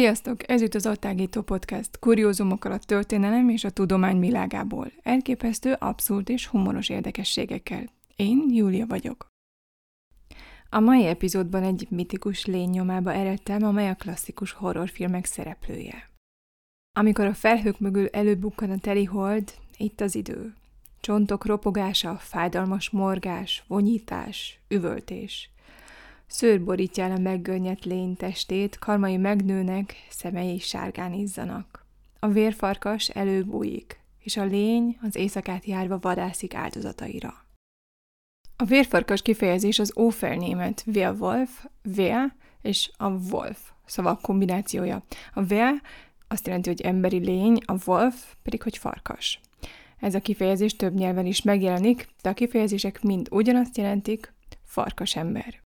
Sziasztok! Ez itt az Attágító Podcast, kuriózumokkal a történelem és a tudomány világából. Elképesztő, abszurd és humoros érdekességekkel. Én Júlia vagyok. A mai epizódban egy mitikus lény nyomába eredtem, amely a klasszikus horrorfilmek szereplője. Amikor a felhők mögül előbukkan a teli hold, itt az idő. Csontok ropogása, fájdalmas morgás, vonyítás, üvöltés – Szőr borítja el a meggönnyett lény testét, karmai megnőnek, szemei sárgán izzanak. A vérfarkas előbújik, és a lény az éjszakát járva vadászik áldozataira. A vérfarkas kifejezés az ófelnémet Werwolf, Wer és a Wolf szavak kombinációja. A Wer azt jelenti, hogy emberi lény, a Wolf pedig, hogy farkas. Ez a kifejezés több nyelven is megjelenik, de a kifejezések mind ugyanazt jelentik, farkas ember.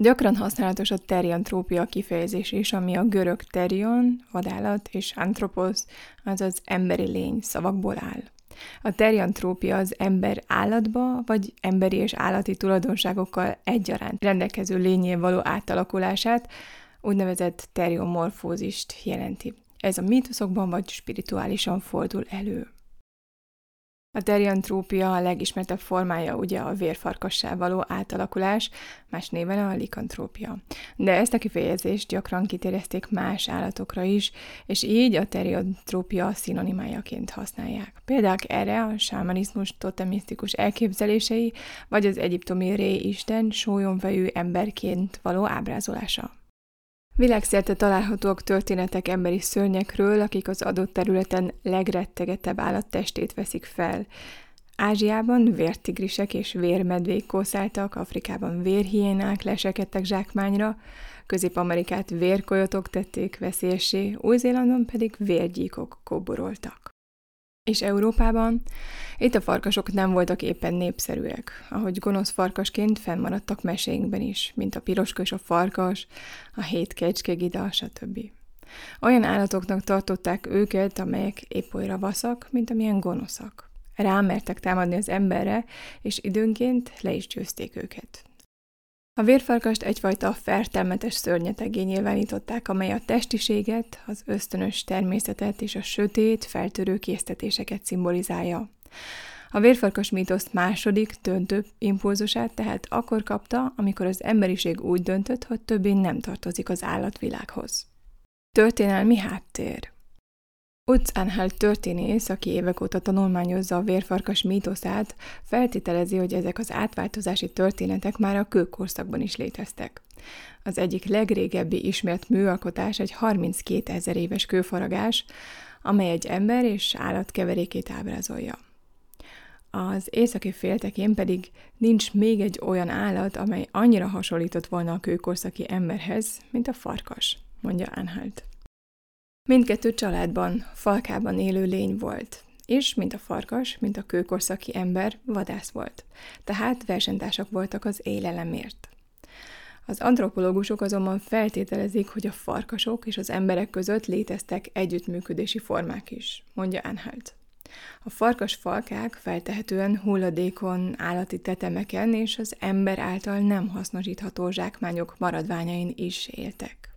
Gyakran használatos a teriantrópia kifejezés is, ami a görög terion, vadállat, és antropos, azaz emberi lény szavakból áll. A teriantrópia az ember állatba, vagy emberi és állati tulajdonságokkal egyaránt rendelkező lényé való átalakulását, úgynevezett teriomorfózist jelenti. Ez a mítoszokban vagy spirituálisan fordul elő. A teriantrópia a legismertebb formája ugye a vérfarkassá való átalakulás, más néven a likantrópia. De ezt a kifejezést gyakran kitérezték más állatokra is, és így a teriantrópia szinonimájaként használják. Például erre a sámanizmus totemisztikus elképzelései, vagy az egyiptomi ré isten sólyomvejű emberként való ábrázolása. Világszerte találhatóak történetek emberi szörnyekről, akik az adott területen legrettegetebb állattestét veszik fel. Ázsiában vértigrisek és vérmedvék kószáltak, Afrikában vérhiénák lesekedtek zsákmányra, Közép-Amerikát vérkojotok tették veszélyessé, Új-Zélandon pedig vérgyíkok kóboroltak. És Európában? Itt a farkasok nem voltak éppen népszerűek, ahogy gonosz farkasként fennmaradtak meséinkben is, mint a piroskos a farkas, a hét kecskegida, stb. Olyan állatoknak tartották őket, amelyek épp olyra vaszak, mint amilyen gonoszak. Rámertek támadni az emberre, és időnként le is győzték őket. A vérfarkast egyfajta fertelmetes szörnyetegé nyilvánították, amely a testiséget, az ösztönös természetet és a sötét, feltörő késztetéseket szimbolizálja. A vérfarkas mítoszt második, döntő impulzusát tehát akkor kapta, amikor az emberiség úgy döntött, hogy többé nem tartozik az állatvilághoz. Történelmi háttér Utz Anhalt történész, aki évek óta tanulmányozza a vérfarkas mítoszát, feltételezi, hogy ezek az átváltozási történetek már a kőkorszakban is léteztek. Az egyik legrégebbi ismert műalkotás egy 32 ezer éves kőfaragás, amely egy ember és állat keverékét ábrázolja. Az északi féltekén pedig nincs még egy olyan állat, amely annyira hasonlított volna a kőkorszaki emberhez, mint a farkas, mondja Anhalt. Mindkettő családban, falkában élő lény volt, és, mint a farkas, mint a kőkorszaki ember, vadász volt, tehát versenytársak voltak az élelemért. Az antropológusok azonban feltételezik, hogy a farkasok és az emberek között léteztek együttműködési formák is, mondja Anhalt. A farkas falkák feltehetően hulladékon, állati tetemeken és az ember által nem hasznosítható zsákmányok maradványain is éltek.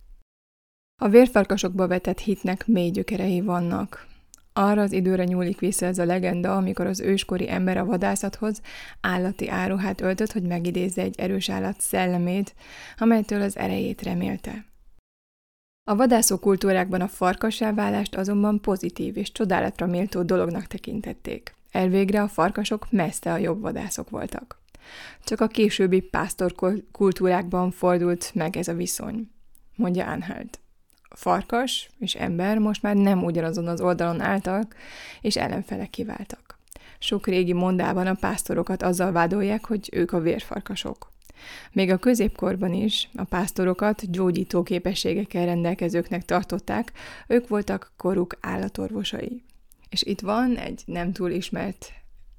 A vérfarkasokba vetett hitnek mély gyökerei vannak. Arra az időre nyúlik vissza ez a legenda, amikor az őskori ember a vadászathoz állati áruhát öltött, hogy megidézze egy erős állat szellemét, amelytől az erejét remélte. A vadászó kultúrákban a farkasáválást azonban pozitív és csodálatra méltó dolognak tekintették. Elvégre a farkasok messze a jobb vadászok voltak. Csak a későbbi pásztor kultúrákban fordult meg ez a viszony, mondja Anhalt farkas és ember most már nem ugyanazon az oldalon álltak, és ellenfelek kiváltak. Sok régi mondában a pásztorokat azzal vádolják, hogy ők a vérfarkasok. Még a középkorban is a pásztorokat gyógyító képességekkel rendelkezőknek tartották, ők voltak koruk állatorvosai. És itt van egy nem túl ismert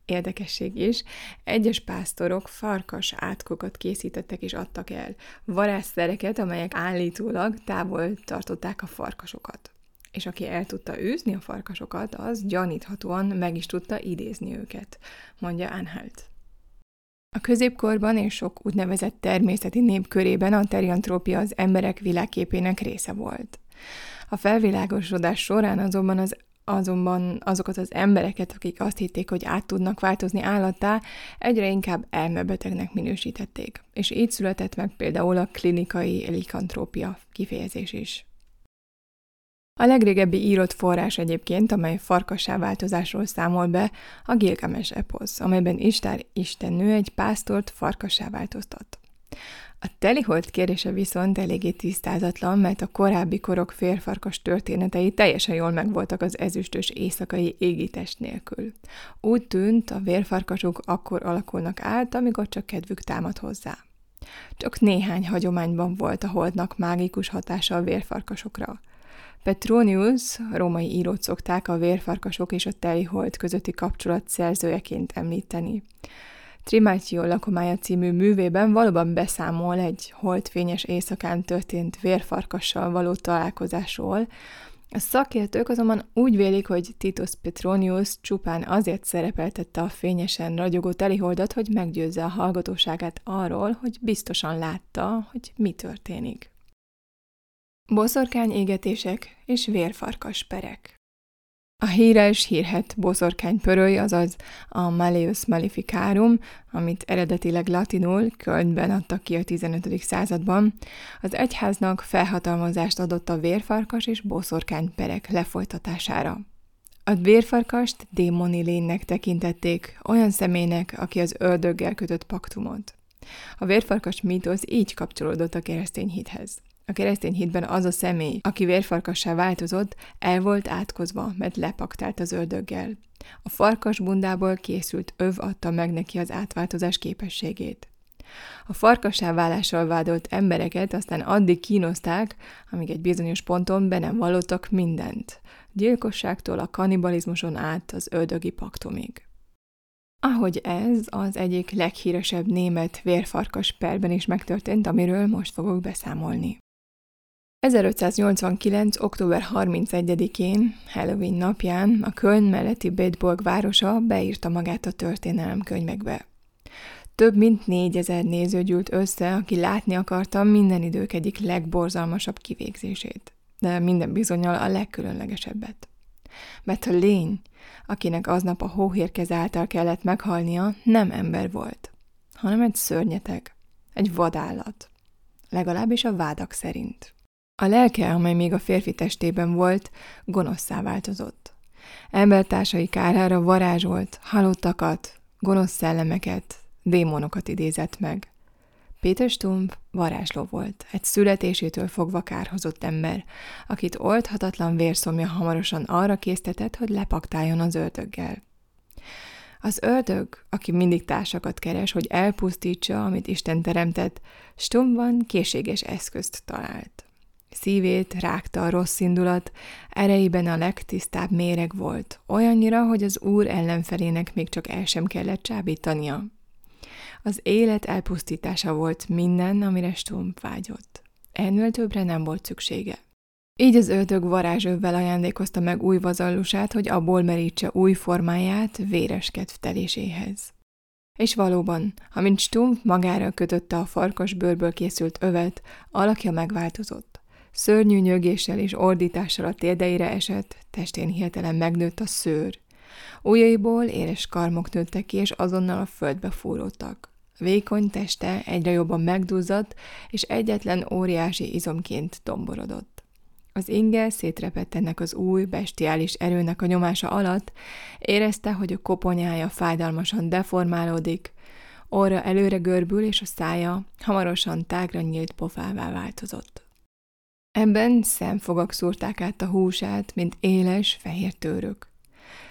érdekesség is, egyes pásztorok farkas átkokat készítettek és adtak el, varázszereket, amelyek állítólag távol tartották a farkasokat. És aki el tudta űzni a farkasokat, az gyaníthatóan meg is tudta idézni őket, mondja Anhalt. A középkorban és sok úgynevezett természeti nép körében a teriantrópia az emberek világképének része volt. A felvilágosodás során azonban az azonban azokat az embereket, akik azt hitték, hogy át tudnak változni állattá, egyre inkább elmebetegnek minősítették. És így született meg például a klinikai likantrópia kifejezés is. A legrégebbi írott forrás egyébként, amely farkassá változásról számol be, a Gilgames eposz, amelyben Istár istennő egy pásztort farkassá változtat. A telihold kérése viszont eléggé tisztázatlan, mert a korábbi korok férfarkas történetei teljesen jól megvoltak az ezüstös éjszakai égítest nélkül. Úgy tűnt, a vérfarkasok akkor alakulnak át, amikor csak kedvük támad hozzá. Csak néhány hagyományban volt a holdnak mágikus hatása a vérfarkasokra. Petronius, római írót szokták a vérfarkasok és a telihold közötti kapcsolat szerzőjeként említeni. Trimáció lakomája című művében valóban beszámol egy holdfényes éjszakán történt vérfarkassal való találkozásról, a szakértők azonban úgy vélik, hogy Titus Petronius csupán azért szerepeltette a fényesen ragyogó teliholdat, hogy meggyőzze a hallgatóságát arról, hogy biztosan látta, hogy mi történik. Boszorkány égetések és vérfarkas perek a híres, hírhet boszorkány pöröly, azaz a Malleus Maleficarum, amit eredetileg latinul Kölnben adtak ki a 15. században, az egyháznak felhatalmazást adott a vérfarkas és boszorkány perek lefolytatására. A vérfarkast démoni lénynek tekintették, olyan személynek, aki az ördöggel kötött paktumot. A vérfarkas mítosz így kapcsolódott a keresztény hithez. A keresztény hitben az a személy, aki vérfarkassá változott, el volt átkozva, mert lepaktált az ördöggel. A farkas bundából készült öv adta meg neki az átváltozás képességét. A farkassá válással vádolt embereket aztán addig kínozták, amíg egy bizonyos ponton be nem vallottak mindent, gyilkosságtól a kanibalizmuson át az ördögi paktumig. Ahogy ez az egyik leghíresebb német vérfarkas perben is megtörtént, amiről most fogok beszámolni. 1589. október 31-én, Halloween napján a Köln melletti Bedborg városa beírta magát a történelem könyvekbe. Több mint négyezer néző gyűlt össze, aki látni akarta minden idők egyik legborzalmasabb kivégzését, de minden bizonyal a legkülönlegesebbet. Mert a lény, akinek aznap a hóhérkez által kellett meghalnia, nem ember volt, hanem egy szörnyeteg, egy vadállat, legalábbis a vádak szerint. A lelke, amely még a férfi testében volt, gonoszszá változott. Embertársai kárára varázsolt, halottakat, gonosz szellemeket, démonokat idézett meg. Péter Stump varázsló volt, egy születésétől fogva kárhozott ember, akit oldhatatlan vérszomja hamarosan arra késztetett, hogy lepaktáljon az ördöggel. Az ördög, aki mindig társakat keres, hogy elpusztítsa, amit Isten teremtett, Stumpban készséges eszközt talált. Szívét rágta a rossz indulat, erejében a legtisztább méreg volt, olyannyira, hogy az úr ellenfelének még csak el sem kellett csábítania. Az élet elpusztítása volt minden, amire Stump vágyott. Ennél többre nem volt szüksége. Így az ördög varázsövvel ajándékozta meg új vazallusát, hogy abból merítse új formáját véres kedvteléséhez. És valóban, amint Stump magára kötötte a farkas bőrből készült övet, alakja megváltozott. Szörnyű nyögéssel és ordítással a térdeire esett, testén hihetelen megnőtt a szőr. Ujjaiból éles karmok nőttek ki, és azonnal a földbe fúródtak. Vékony teste egyre jobban megduzzadt, és egyetlen óriási izomként domborodott. Az inge szétrepett ennek az új, bestiális erőnek a nyomása alatt, érezte, hogy a koponyája fájdalmasan deformálódik, orra előre görbül, és a szája hamarosan tágra nyílt pofává változott. Ebben szemfogak szúrták át a húsát, mint éles, fehér tőrök.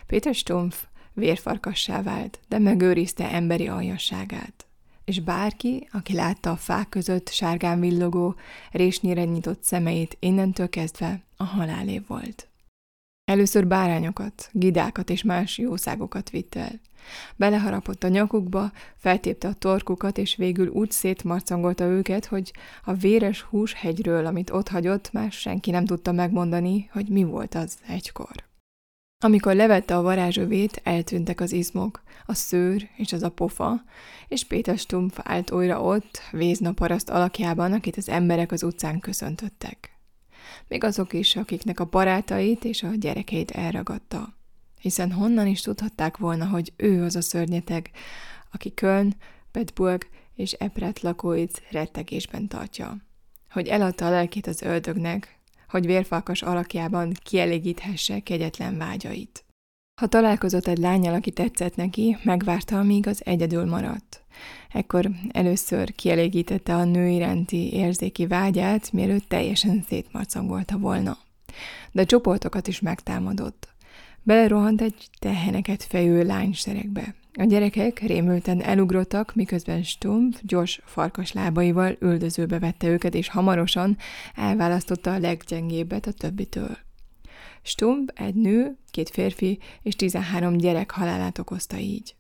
Péter Stumpf vérfarkassá vált, de megőrizte emberi aljasságát. És bárki, aki látta a fák között sárgán villogó, résnyire nyitott szemeit, innentől kezdve a halálé volt. Először bárányokat, gidákat és más jószágokat vitt el. Beleharapott a nyakukba, feltépte a torkukat, és végül úgy szétmarcangolta őket, hogy a véres hús hegyről, amit ott hagyott, már senki nem tudta megmondani, hogy mi volt az egykor. Amikor levette a varázsövét, eltűntek az izmok, a szőr és az a pofa, és Péter Stumpf állt újra ott, vézna paraszt alakjában, akit az emberek az utcán köszöntöttek. Még azok is, akiknek a barátait és a gyerekeit elragadta. Hiszen honnan is tudhatták volna, hogy ő az a szörnyeteg, aki Köln, Bedburg és Epret lakóit rettegésben tartja. Hogy eladta a lelkét az öldögnek, hogy vérfalkas alakjában kielégíthesse kegyetlen vágyait. Ha találkozott egy lányjal, aki tetszett neki, megvárta, amíg az egyedül maradt. Ekkor először kielégítette a nő iránti érzéki vágyát, mielőtt teljesen szétmarcangolta volna. De csoportokat is megtámadott. Belerohant egy teheneket fejő lányseregbe. A gyerekek rémülten elugrottak, miközben Stumpf gyors farkas lábaival üldözőbe vette őket, és hamarosan elválasztotta a leggyengébbet a többitől. Stumpf egy nő, két férfi és 13 gyerek halálát okozta így.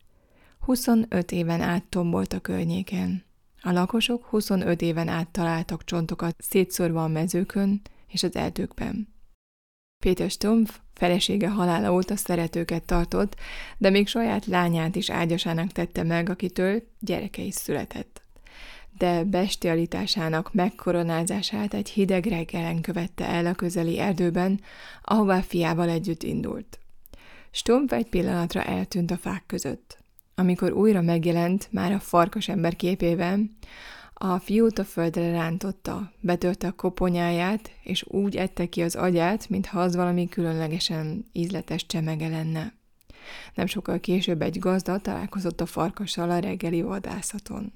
25 éven át tombolt a környéken. A lakosok 25 éven át találtak csontokat szétszórva a mezőkön és az erdőkben. Péter Stumpf felesége halála óta szeretőket tartott, de még saját lányát is ágyasának tette meg, akitől gyereke is született. De bestialitásának megkoronázását egy hideg reggelen követte el a közeli erdőben, ahová fiával együtt indult. Stumpf egy pillanatra eltűnt a fák között. Amikor újra megjelent, már a farkas ember képében, a fiút a földre rántotta, betörte a koponyáját, és úgy ette ki az agyát, mintha az valami különlegesen ízletes csemege lenne. Nem sokkal később egy gazda találkozott a farkassal a reggeli vadászaton.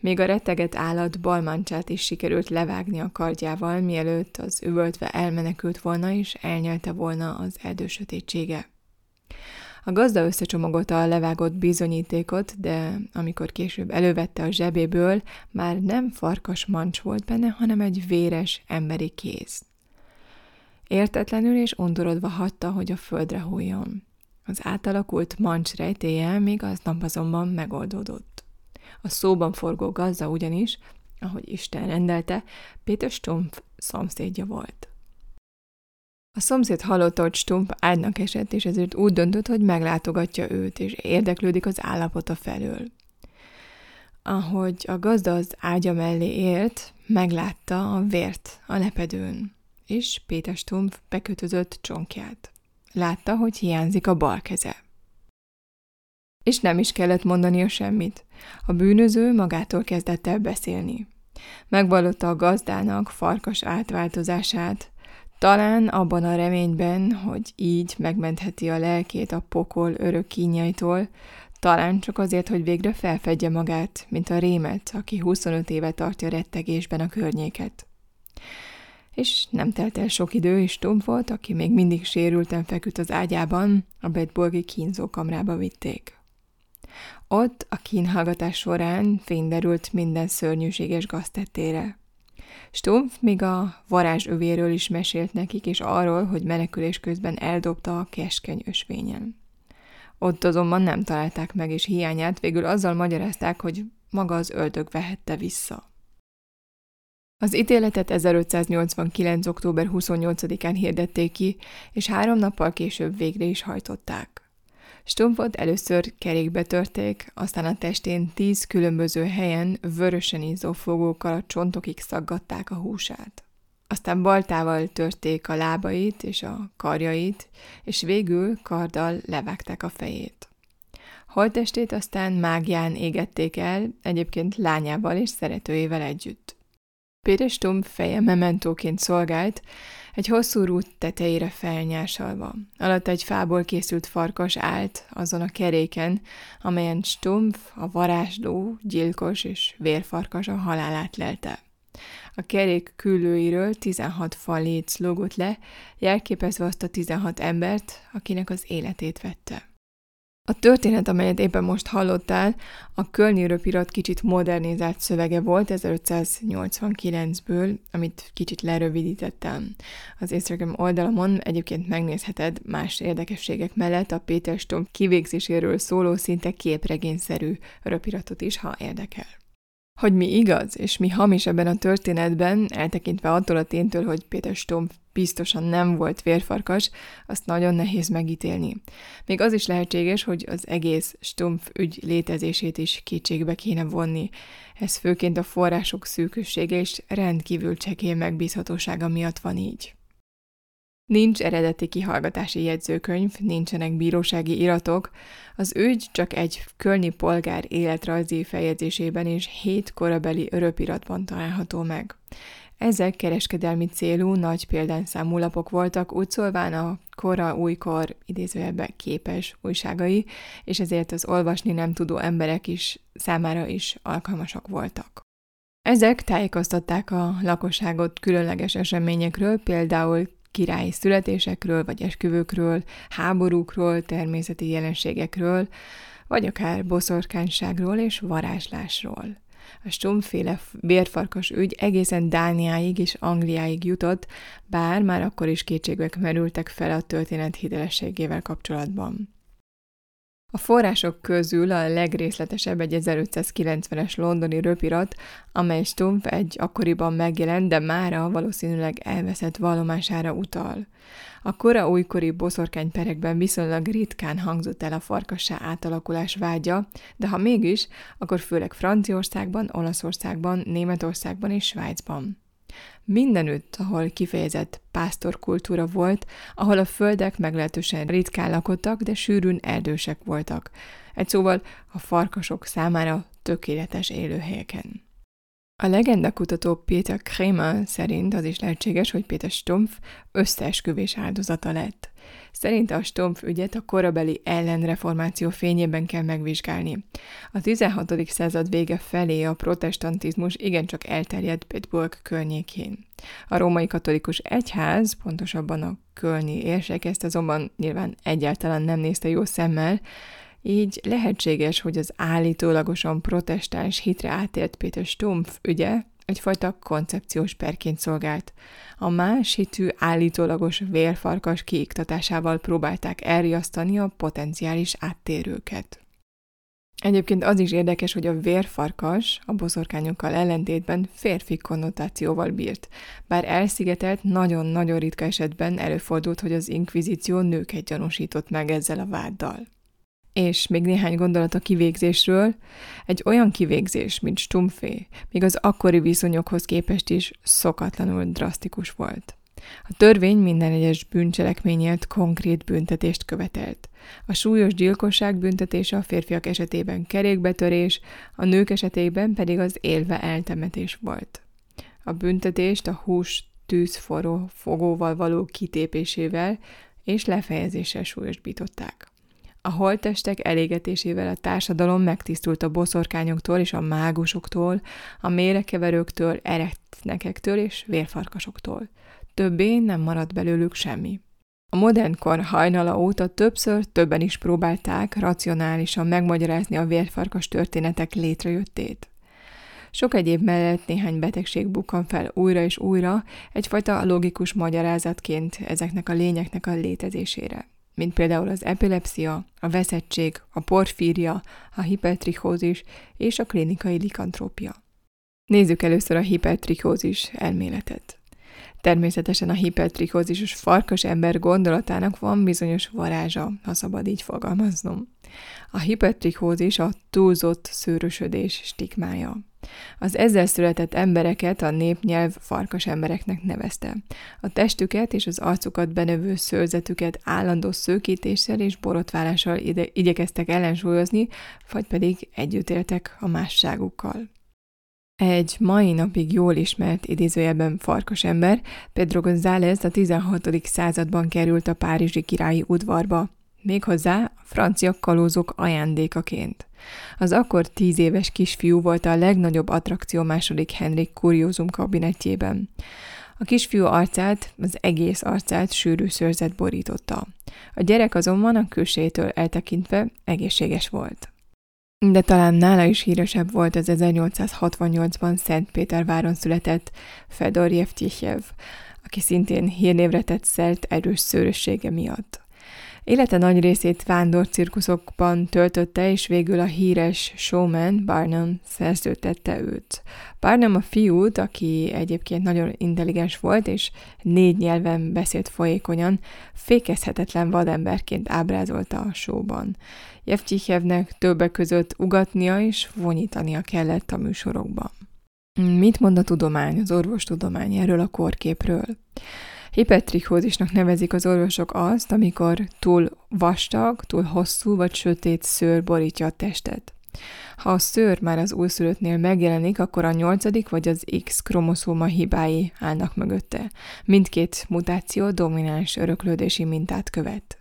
Még a retteget állat balmancsát is sikerült levágni a kardjával, mielőtt az üvöltve elmenekült volna és elnyelte volna az erdő sötétsége. A gazda összecsomagolta a levágott bizonyítékot, de amikor később elővette a zsebéből, már nem farkas mancs volt benne, hanem egy véres emberi kéz. Értetlenül és undorodva hagyta, hogy a földre hújjon. Az átalakult mancs rejtéje még aznap azonban megoldódott. A szóban forgó gazda ugyanis, ahogy Isten rendelte, Péter Stumpf szomszédja volt. A szomszéd hallotta, hogy Stump ágynak esett, és ezért úgy döntött, hogy meglátogatja őt, és érdeklődik az állapota felől. Ahogy a gazda az ágya mellé ért, meglátta a vért a lepedőn, és Péter Stumpf bekötözött csonkját. Látta, hogy hiányzik a bal keze. És nem is kellett mondania semmit. A bűnöző magától kezdett el beszélni. Megvallotta a gazdának farkas átváltozását, talán abban a reményben, hogy így megmentheti a lelkét a pokol örök kínjaitól, talán csak azért, hogy végre felfedje magát, mint a rémet, aki 25 éve tartja rettegésben a környéket. És nem telt el sok idő, és Tom volt, aki még mindig sérülten feküdt az ágyában, a Bedborgi kínzókamrába vitték. Ott a kínhallgatás során fényderült minden szörnyűséges gaztettére. Stumpf még a varázsövéről is mesélt nekik, és arról, hogy menekülés közben eldobta a keskeny ösvényen. Ott azonban nem találták meg, és hiányát végül azzal magyarázták, hogy maga az öldög vehette vissza. Az ítéletet 1589. október 28-án hirdették ki, és három nappal később végre is hajtották. Stumpfot először kerékbe törték, aztán a testén tíz különböző helyen vörösen ízó fogókkal a csontokig szaggatták a húsát. Aztán baltával törték a lábait és a karjait, és végül karddal levágták a fejét. Holtestét aztán mágián égették el, egyébként lányával és szeretőjével együtt. Péter Stumpf feje mementóként szolgált, egy hosszú rút tetejére felnyársalva. Alatt egy fából készült farkas állt azon a keréken, amelyen Stumpf, a varázsló, gyilkos és vérfarkas a halálát lelte. A kerék küllőiről 16 fal léc lógott le, jelképezve azt a 16 embert, akinek az életét vette. A történet, amelyet éppen most hallottál, a Kölni röpirat kicsit modernizált szövege volt 1589-ből, amit kicsit lerövidítettem. Az Instagram oldalamon egyébként megnézheted más érdekességek mellett a Péter Stom kivégzéséről szóló szinte képregényszerű röpiratot is, ha érdekel. Hogy mi igaz és mi hamis ebben a történetben, eltekintve attól a ténytől, hogy Péter Stomp biztosan nem volt vérfarkas, azt nagyon nehéz megítélni. Még az is lehetséges, hogy az egész Stumpf ügy létezését is kétségbe kéne vonni. Ez főként a források szűkössége és rendkívül csekély megbízhatósága miatt van így. Nincs eredeti kihallgatási jegyzőkönyv, nincsenek bírósági iratok, az ügy csak egy kölni polgár életrajzi fejezésében és hét korabeli öröpiratban található meg. Ezek kereskedelmi célú, nagy példányszámú lapok voltak, úgy szólván a kora újkor idézőjelben képes újságai, és ezért az olvasni nem tudó emberek is számára is alkalmasak voltak. Ezek tájékoztatták a lakosságot különleges eseményekről, például királyi születésekről, vagy esküvőkről, háborúkról, természeti jelenségekről, vagy akár boszorkányságról és varázslásról. A stumféle bérfarkas ügy egészen Dániáig és Angliáig jutott, bár már akkor is kétségek merültek fel a történet hitelességével kapcsolatban. A források közül a legrészletesebb egy 1590-es londoni röpirat, amely Stumpf egy akkoriban megjelent, de mára valószínűleg elveszett vallomására utal. A kora újkori boszorkányperekben viszonylag ritkán hangzott el a farkassá átalakulás vágya, de ha mégis, akkor főleg Franciaországban, Olaszországban, Németországban és Svájcban. Mindenütt, ahol kifejezett pásztorkultúra volt, ahol a földek meglehetősen ritkán lakottak, de sűrűn erdősek voltak. Egy szóval a farkasok számára tökéletes élőhelyeken. A legendakutató Péter Kramer szerint az is lehetséges, hogy Péter Stumpf összeesküvés áldozata lett. Szerinte a Stumpf ügyet a korabeli ellenreformáció fényében kell megvizsgálni. A 16. század vége felé a protestantizmus igencsak elterjedt Pittsburgh környékén. A római katolikus egyház, pontosabban a kölni érsek ezt azonban nyilván egyáltalán nem nézte jó szemmel, így lehetséges, hogy az állítólagosan protestáns hitre átért Péter Stumpf ügye egyfajta koncepciós perként szolgált. A más hitű állítólagos vérfarkas kiiktatásával próbálták elriasztani a potenciális áttérőket. Egyébként az is érdekes, hogy a vérfarkas a boszorkányokkal ellentétben férfi konnotációval bírt, bár elszigetelt nagyon-nagyon ritka esetben előfordult, hogy az inkvizíció nőket gyanúsított meg ezzel a váddal. És még néhány gondolat a kivégzésről. Egy olyan kivégzés, mint Stumpfé, még az akkori viszonyokhoz képest is szokatlanul drasztikus volt. A törvény minden egyes bűncselekményért konkrét büntetést követelt. A súlyos gyilkosság büntetése a férfiak esetében kerékbetörés, a nők esetében pedig az élve eltemetés volt. A büntetést a hús tűzforró fogóval való kitépésével és lefejezéssel súlyosbították. A holttestek elégetésével a társadalom megtisztult a boszorkányoktól és a mágusoktól, a mérekeverőktől, eretnekektől és vérfarkasoktól. Többé nem maradt belőlük semmi. A modern kor hajnala óta többször többen is próbálták racionálisan megmagyarázni a vérfarkas történetek létrejöttét. Sok egyéb mellett néhány betegség bukkan fel újra és újra, egyfajta logikus magyarázatként ezeknek a lényeknek a létezésére mint például az epilepsia, a veszettség, a porfíria, a hipertrichózis és a klinikai likantrópia. Nézzük először a hipertrichózis elméletet. Természetesen a hipertrichózisos farkas ember gondolatának van bizonyos varázsa, ha szabad így fogalmaznom. A hipertrichózis a túlzott szőrösödés stigmája. Az ezzel született embereket a népnyelv farkas embereknek nevezte. A testüket és az arcukat benövő szőrzetüket állandó szőkítéssel és borotválással ide- igyekeztek ellensúlyozni, vagy pedig együtt éltek a másságukkal. Egy mai napig jól ismert idézőjelben farkas ember, Pedro González a 16. században került a párizsi királyi udvarba, méghozzá a francia kalózok ajándékaként. Az akkor tíz éves kisfiú volt a legnagyobb attrakció második Henrik kuriózum kabinetjében. A kisfiú arcát, az egész arcát sűrű szőrzet borította. A gyerek azonban a külsétől eltekintve egészséges volt. De talán nála is híresebb volt az 1868-ban Szentpéterváron született Fedor Jevtyichev, aki szintén hírnévre tett szert erős szőrössége miatt. Élete nagy részét vándor cirkuszokban töltötte, és végül a híres showman Barnum szerződtette őt. Barnum a fiút, aki egyébként nagyon intelligens volt, és négy nyelven beszélt folyékonyan, fékezhetetlen vademberként ábrázolta a showban. Jevcsichevnek többek között ugatnia és vonyítania kellett a műsorokban. Mit mond a tudomány, az orvostudomány erről a korképről? Hipertrichózisnak nevezik az orvosok azt, amikor túl vastag, túl hosszú vagy sötét szőr borítja a testet. Ha a szőr már az újszülöttnél megjelenik, akkor a nyolcadik vagy az X kromoszóma hibái állnak mögötte. Mindkét mutáció domináns öröklődési mintát követ.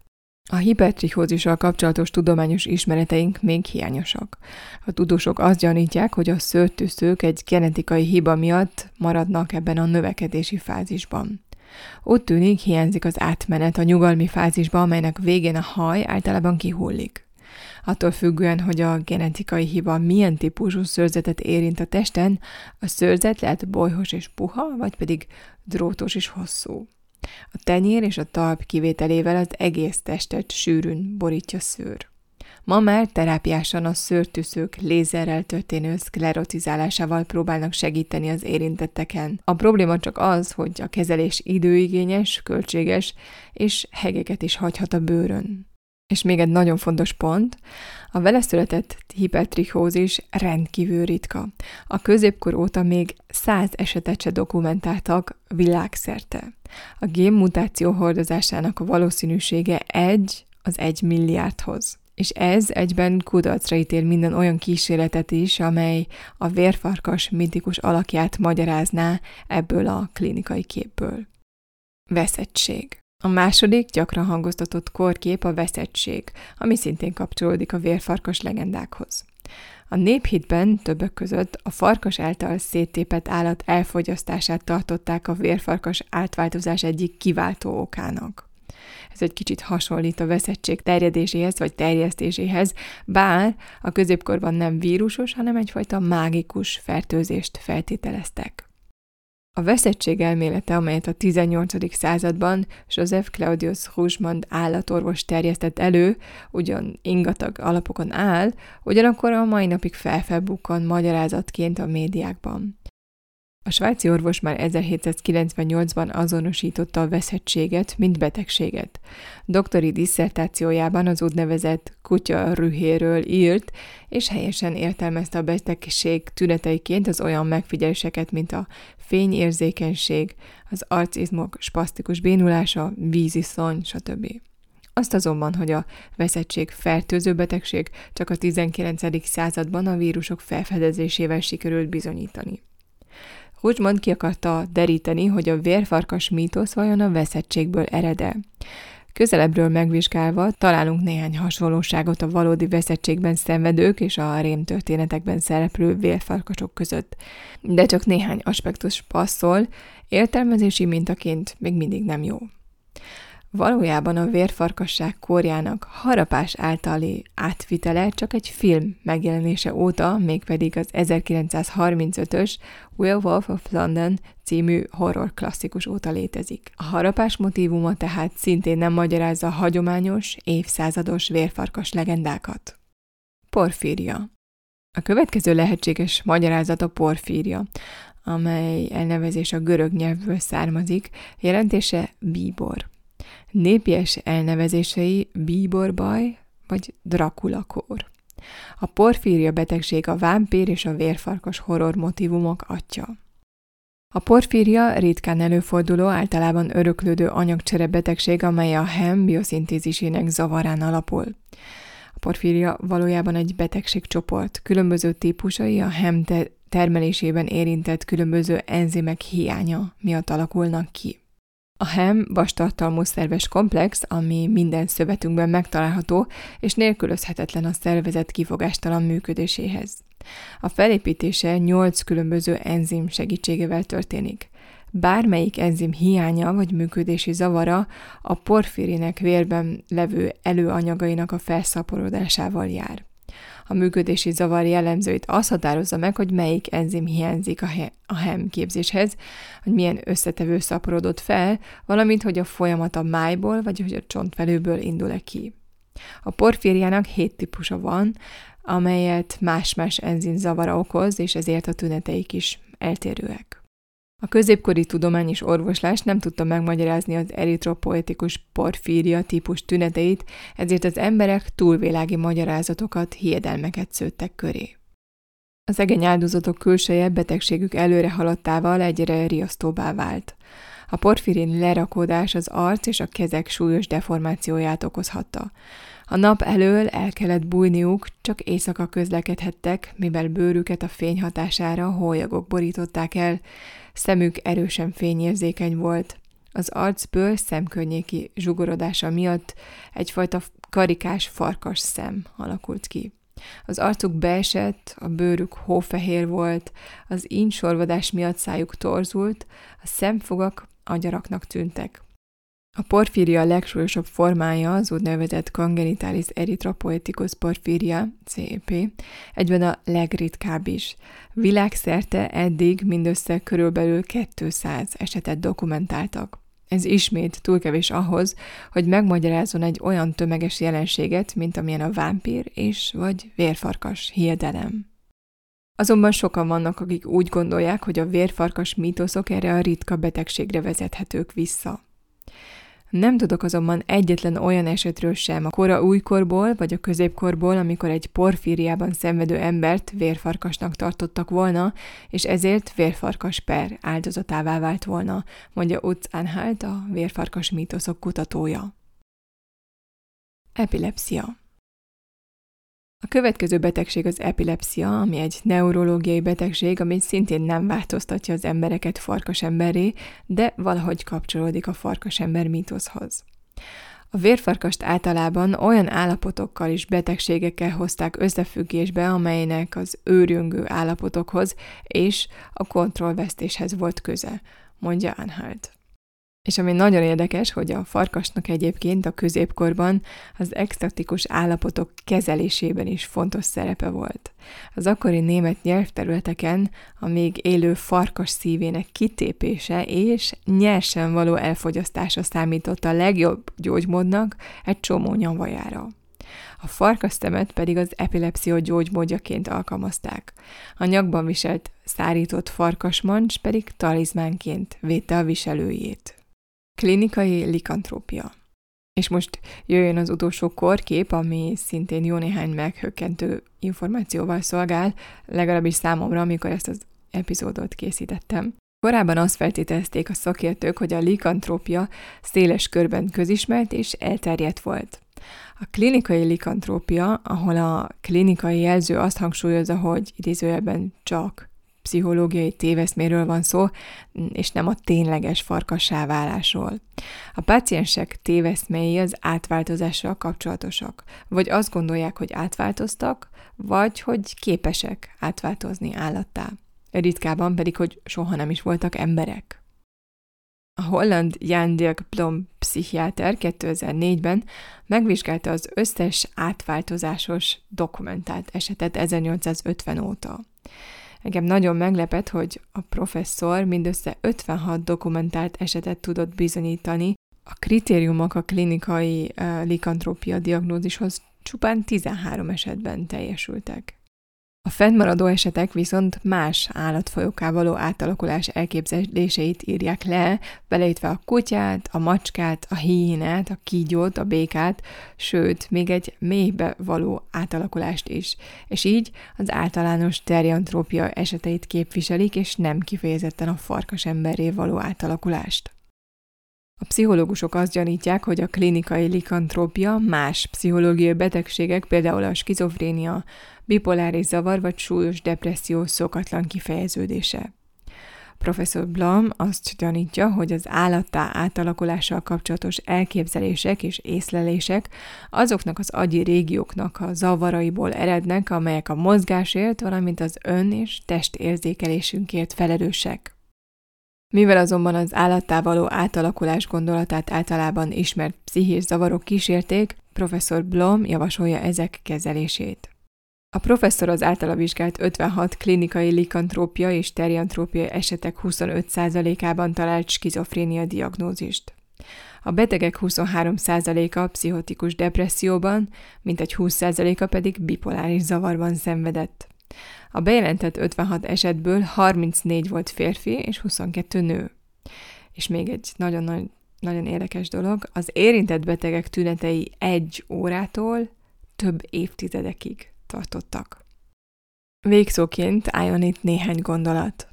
A hipertrichózissal kapcsolatos tudományos ismereteink még hiányosak. A tudósok azt gyanítják, hogy a szőrtűszők egy genetikai hiba miatt maradnak ebben a növekedési fázisban. Úgy tűnik, hiányzik az átmenet a nyugalmi fázisba, amelynek végén a haj általában kihullik. Attól függően, hogy a genetikai hiba milyen típusú szőrzetet érint a testen, a szőrzet lehet bolyhos és puha, vagy pedig drótos és hosszú. A tenyér és a talp kivételével az egész testet sűrűn borítja szőr. Ma már terápiásan a szőrtűszők lézerrel történő szklerotizálásával próbálnak segíteni az érintetteken. A probléma csak az, hogy a kezelés időigényes, költséges, és hegeket is hagyhat a bőrön. És még egy nagyon fontos pont, a vele született hipertrichózis rendkívül ritka. A középkor óta még száz esetet se dokumentáltak világszerte. A génmutáció hordozásának a valószínűsége egy az egy milliárdhoz és ez egyben kudarcra ítél minden olyan kísérletet is, amely a vérfarkas mitikus alakját magyarázná ebből a klinikai képből. Veszettség. A második gyakran hangoztatott korkép a veszettség, ami szintén kapcsolódik a vérfarkas legendákhoz. A néphitben többek között a farkas által széttépett állat elfogyasztását tartották a vérfarkas átváltozás egyik kiváltó okának. Ez egy kicsit hasonlít a veszettség terjedéséhez vagy terjesztéséhez, bár a középkorban nem vírusos, hanem egyfajta mágikus fertőzést feltételeztek. A veszettség elmélete, amelyet a 18. században Joseph Claudius Rougemond állatorvos terjesztett elő, ugyan ingatag alapokon áll, ugyanakkor a mai napig felfelbukkan magyarázatként a médiákban. A svájci orvos már 1798-ban azonosította a veszettséget, mint betegséget. Doktori disszertációjában az úgynevezett kutya rühéről írt, és helyesen értelmezte a betegség tüneteiként az olyan megfigyeléseket, mint a fényérzékenység, az arcizmok spasztikus bénulása, víziszony, stb. Azt azonban, hogy a veszettség fertőző betegség csak a 19. században a vírusok felfedezésével sikerült bizonyítani. Húcsmond ki akarta deríteni, hogy a vérfarkas mítosz vajon a veszettségből erede. Közelebbről megvizsgálva találunk néhány hasonlóságot a valódi veszettségben szenvedők és a rémtörténetekben szereplő vérfarkasok között. De csak néhány aspektus passzol, értelmezési mintaként még mindig nem jó. Valójában a vérfarkasság korjának harapás általi átvitele csak egy film megjelenése óta, mégpedig az 1935-ös Werewolf of London című horror klasszikus óta létezik. A harapás motivuma tehát szintén nem magyarázza hagyományos, évszázados vérfarkas legendákat. Porfíria A következő lehetséges magyarázat a porfíria, amely elnevezés a görög nyelvből származik, jelentése bíbor. Népies elnevezései bíborbaj vagy drakulakór. A porfíria betegség a vámpír és a vérfarkas horror motivumok atya. A porfíria ritkán előforduló, általában öröklődő anyagcsere betegség, amely a HEM bioszintézisének zavarán alapul. A porfíria valójában egy betegségcsoport, különböző típusai a HEM termelésében érintett különböző enzimek hiánya miatt alakulnak ki. A HEM vastartalmú szerves komplex, ami minden szövetünkben megtalálható, és nélkülözhetetlen a szervezet kifogástalan működéséhez. A felépítése 8 különböző enzim segítségével történik. bármelyik enzim hiánya vagy működési zavara a porfirinek vérben levő előanyagainak a felszaporodásával jár. A működési zavar jellemzőit az határozza meg, hogy melyik enzim hiányzik a, he- a HEM képzéshez, hogy milyen összetevő szaporodott fel, valamint hogy a folyamat a májból vagy hogy a csontvelőből indul-e ki. A porfíriának hét típusa van, amelyet más-más enzim zavara okoz, és ezért a tüneteik is eltérőek. A középkori tudomány és orvoslás nem tudta megmagyarázni az eritropoetikus porfíria típus tüneteit, ezért az emberek túlvilági magyarázatokat, hiedelmeket szőttek köré. Az egény áldozatok külseje betegségük előre haladtával egyre riasztóbbá vált. A porfirin lerakódás az arc és a kezek súlyos deformációját okozhatta. A nap elől el kellett bújniuk, csak éjszaka közlekedhettek, mivel bőrüket a fény hatására hólyagok borították el, szemük erősen fényérzékeny volt. Az arcből szemkörnyéki zsugorodása miatt egyfajta karikás farkas szem alakult ki. Az arcuk beesett, a bőrük hófehér volt, az ínsorvadás miatt szájuk torzult, a szemfogak agyaraknak tűntek. A porfíria legsúlyosabb formája az úgynevezett congenitális erythropoieticus porfíria, CEP, egyben a legritkább is. Világszerte eddig mindössze körülbelül 200 esetet dokumentáltak. Ez ismét túl kevés ahhoz, hogy megmagyarázzon egy olyan tömeges jelenséget, mint amilyen a vámpír és vagy vérfarkas hiedelem. Azonban sokan vannak, akik úgy gondolják, hogy a vérfarkas mítoszok erre a ritka betegségre vezethetők vissza. Nem tudok azonban egyetlen olyan esetről sem a kora újkorból vagy a középkorból, amikor egy porfíriában szenvedő embert vérfarkasnak tartottak volna, és ezért vérfarkas per áldozatává vált volna, mondja Utz Anhalt, a vérfarkas mítoszok kutatója. Epilepsia a következő betegség az epilepsia, ami egy neurológiai betegség, ami szintén nem változtatja az embereket farkasemberré, de valahogy kapcsolódik a farkasember mítoszhoz. A vérfarkast általában olyan állapotokkal és betegségekkel hozták összefüggésbe, amelynek az őrjöngő állapotokhoz és a kontrollvesztéshez volt köze, mondja Anhalt. És ami nagyon érdekes, hogy a farkasnak egyébként a középkorban az extatikus állapotok kezelésében is fontos szerepe volt. Az akkori német nyelvterületeken a még élő farkas szívének kitépése és nyersen való elfogyasztása számított a legjobb gyógymódnak egy csomó nyavajára. A farkasztemet pedig az epilepszió gyógymódjaként alkalmazták. A nyakban viselt szárított farkasmancs pedig talizmánként védte a viselőjét. Klinikai likantrópia. És most jöjjön az utolsó korkép, ami szintén jó néhány meghökkentő információval szolgál, legalábbis számomra, amikor ezt az epizódot készítettem. Korábban azt feltételezték a szakértők, hogy a likantrópia széles körben közismert és elterjedt volt. A klinikai likantrópia, ahol a klinikai jelző azt hangsúlyozza, hogy idézőjelben csak pszichológiai téveszméről van szó, és nem a tényleges farkassá válásról. A páciensek téveszmei az átváltozással kapcsolatosak, vagy azt gondolják, hogy átváltoztak, vagy hogy képesek átváltozni állattá. Ritkában pedig, hogy soha nem is voltak emberek. A holland Jan Dirk Blom pszichiáter 2004-ben megvizsgálta az összes átváltozásos dokumentált esetet 1850 óta. Engem nagyon meglepett, hogy a professzor mindössze 56 dokumentált esetet tudott bizonyítani, a kritériumok a klinikai uh, likantrópia diagnózishoz csupán 13 esetben teljesültek. A fennmaradó esetek viszont más állatfajoká való átalakulás elképzeléseit írják le, beleítve a kutyát, a macskát, a híjinát, a kígyót, a békát, sőt, még egy mélybe való átalakulást is. És így az általános teriantrópia eseteit képviselik, és nem kifejezetten a farkas emberré való átalakulást. A pszichológusok azt gyanítják, hogy a klinikai likantrópia más pszichológiai betegségek, például a skizofrénia, bipoláris zavar vagy súlyos depresszió szokatlan kifejeződése. Professzor Blum azt gyanítja, hogy az állattá átalakulással kapcsolatos elképzelések és észlelések azoknak az agyi régióknak a zavaraiból erednek, amelyek a mozgásért, valamint az ön- és testérzékelésünkért felelősek. Mivel azonban az állattá való átalakulás gondolatát általában ismert pszichés zavarok kísérték, professzor Blom javasolja ezek kezelését. A professzor az általa vizsgált 56 klinikai likantrópia és teriantrópia esetek 25%-ában talált skizofrénia diagnózist. A betegek 23%-a pszichotikus depresszióban, mintegy 20%-a pedig bipoláris zavarban szenvedett. A bejelentett 56 esetből 34 volt férfi és 22 nő. És még egy nagyon, nagy, nagyon érdekes dolog, az érintett betegek tünetei egy órától több évtizedekig tartottak. Végszóként álljon itt néhány gondolat.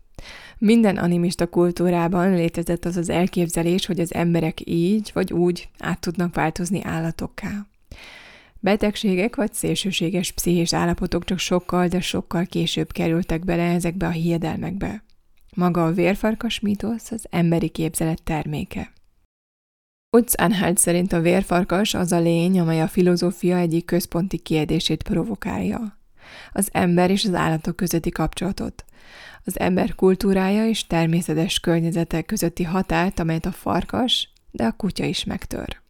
Minden animista kultúrában létezett az az elképzelés, hogy az emberek így vagy úgy át tudnak változni állatokká. Betegségek vagy szélsőséges pszichés állapotok csak sokkal, de sokkal később kerültek bele ezekbe a hiedelmekbe. Maga a vérfarkas mítosz az emberi képzelet terméke. Utz Anhalt szerint a vérfarkas az a lény, amely a filozófia egyik központi kérdését provokálja. Az ember és az állatok közötti kapcsolatot, az ember kultúrája és természetes környezete közötti határt, amelyet a farkas, de a kutya is megtör.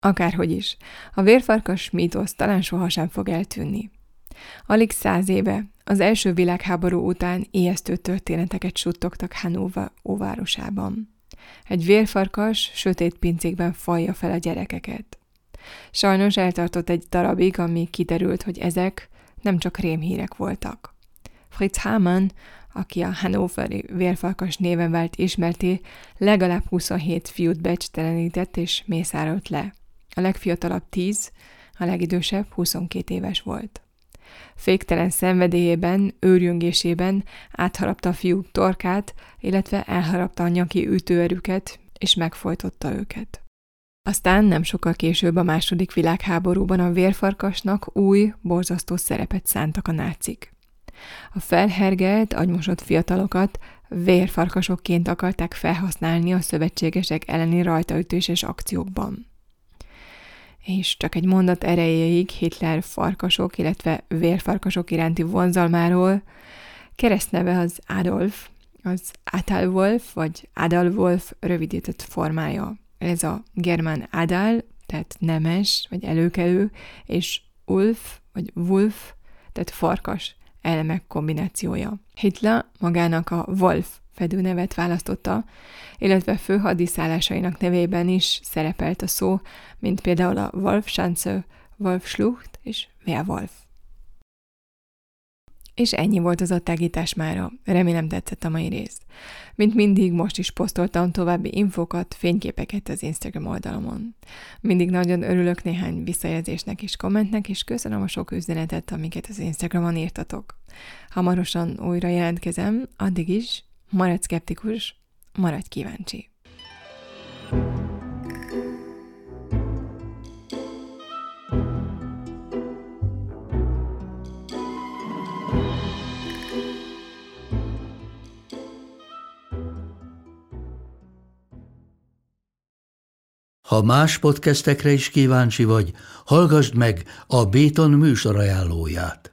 Akárhogy is, a vérfarkas mítosz talán sohasem fog eltűnni. Alig száz éve, az első világháború után ijesztő történeteket suttogtak Hanova óvárosában. Egy vérfarkas sötét pincékben falja fel a gyerekeket. Sajnos eltartott egy darabig, amíg kiderült, hogy ezek nem csak rémhírek voltak. Fritz Hamann, aki a Hannoveri vérfarkas néven vált ismerté, legalább 27 fiút becstelenített és mészárolt le. A legfiatalabb 10, a legidősebb 22 éves volt. Féktelen szenvedélyében, őrjöngésében átharapta a fiúk torkát, illetve elharapta a nyaki ütőerüket, és megfojtotta őket. Aztán nem sokkal később a második világháborúban a vérfarkasnak új, borzasztó szerepet szántak a nácik. A felhergelt, agymosott fiatalokat vérfarkasokként akarták felhasználni a szövetségesek elleni rajtaütéses akciókban. És csak egy mondat erejéig Hitler farkasok, illetve vérfarkasok iránti vonzalmáról keresztneve az Adolf, az Adalwolf vagy Adalwolf rövidített formája. Ez a germán Adal, tehát nemes, vagy előkelő, és Ulf, vagy Wolf, tehát farkas elemek kombinációja. Hitler magának a Wolf fedőnevet választotta, illetve főhadiszállásainak nevében is szerepelt a szó, mint például a Wolfschanze, Wolfschlucht és Werwolf. És ennyi volt az attágítás mára. Remélem tetszett a mai rész. Mint mindig, most is posztoltam további infokat, fényképeket az Instagram oldalomon. Mindig nagyon örülök néhány visszajelzésnek és kommentnek, és köszönöm a sok üzenetet, amiket az Instagramon írtatok. Hamarosan újra jelentkezem, addig is maradj szkeptikus, maradj kíváncsi. Ha más podcastekre is kíváncsi vagy, hallgassd meg a Béton műsor ajánlóját.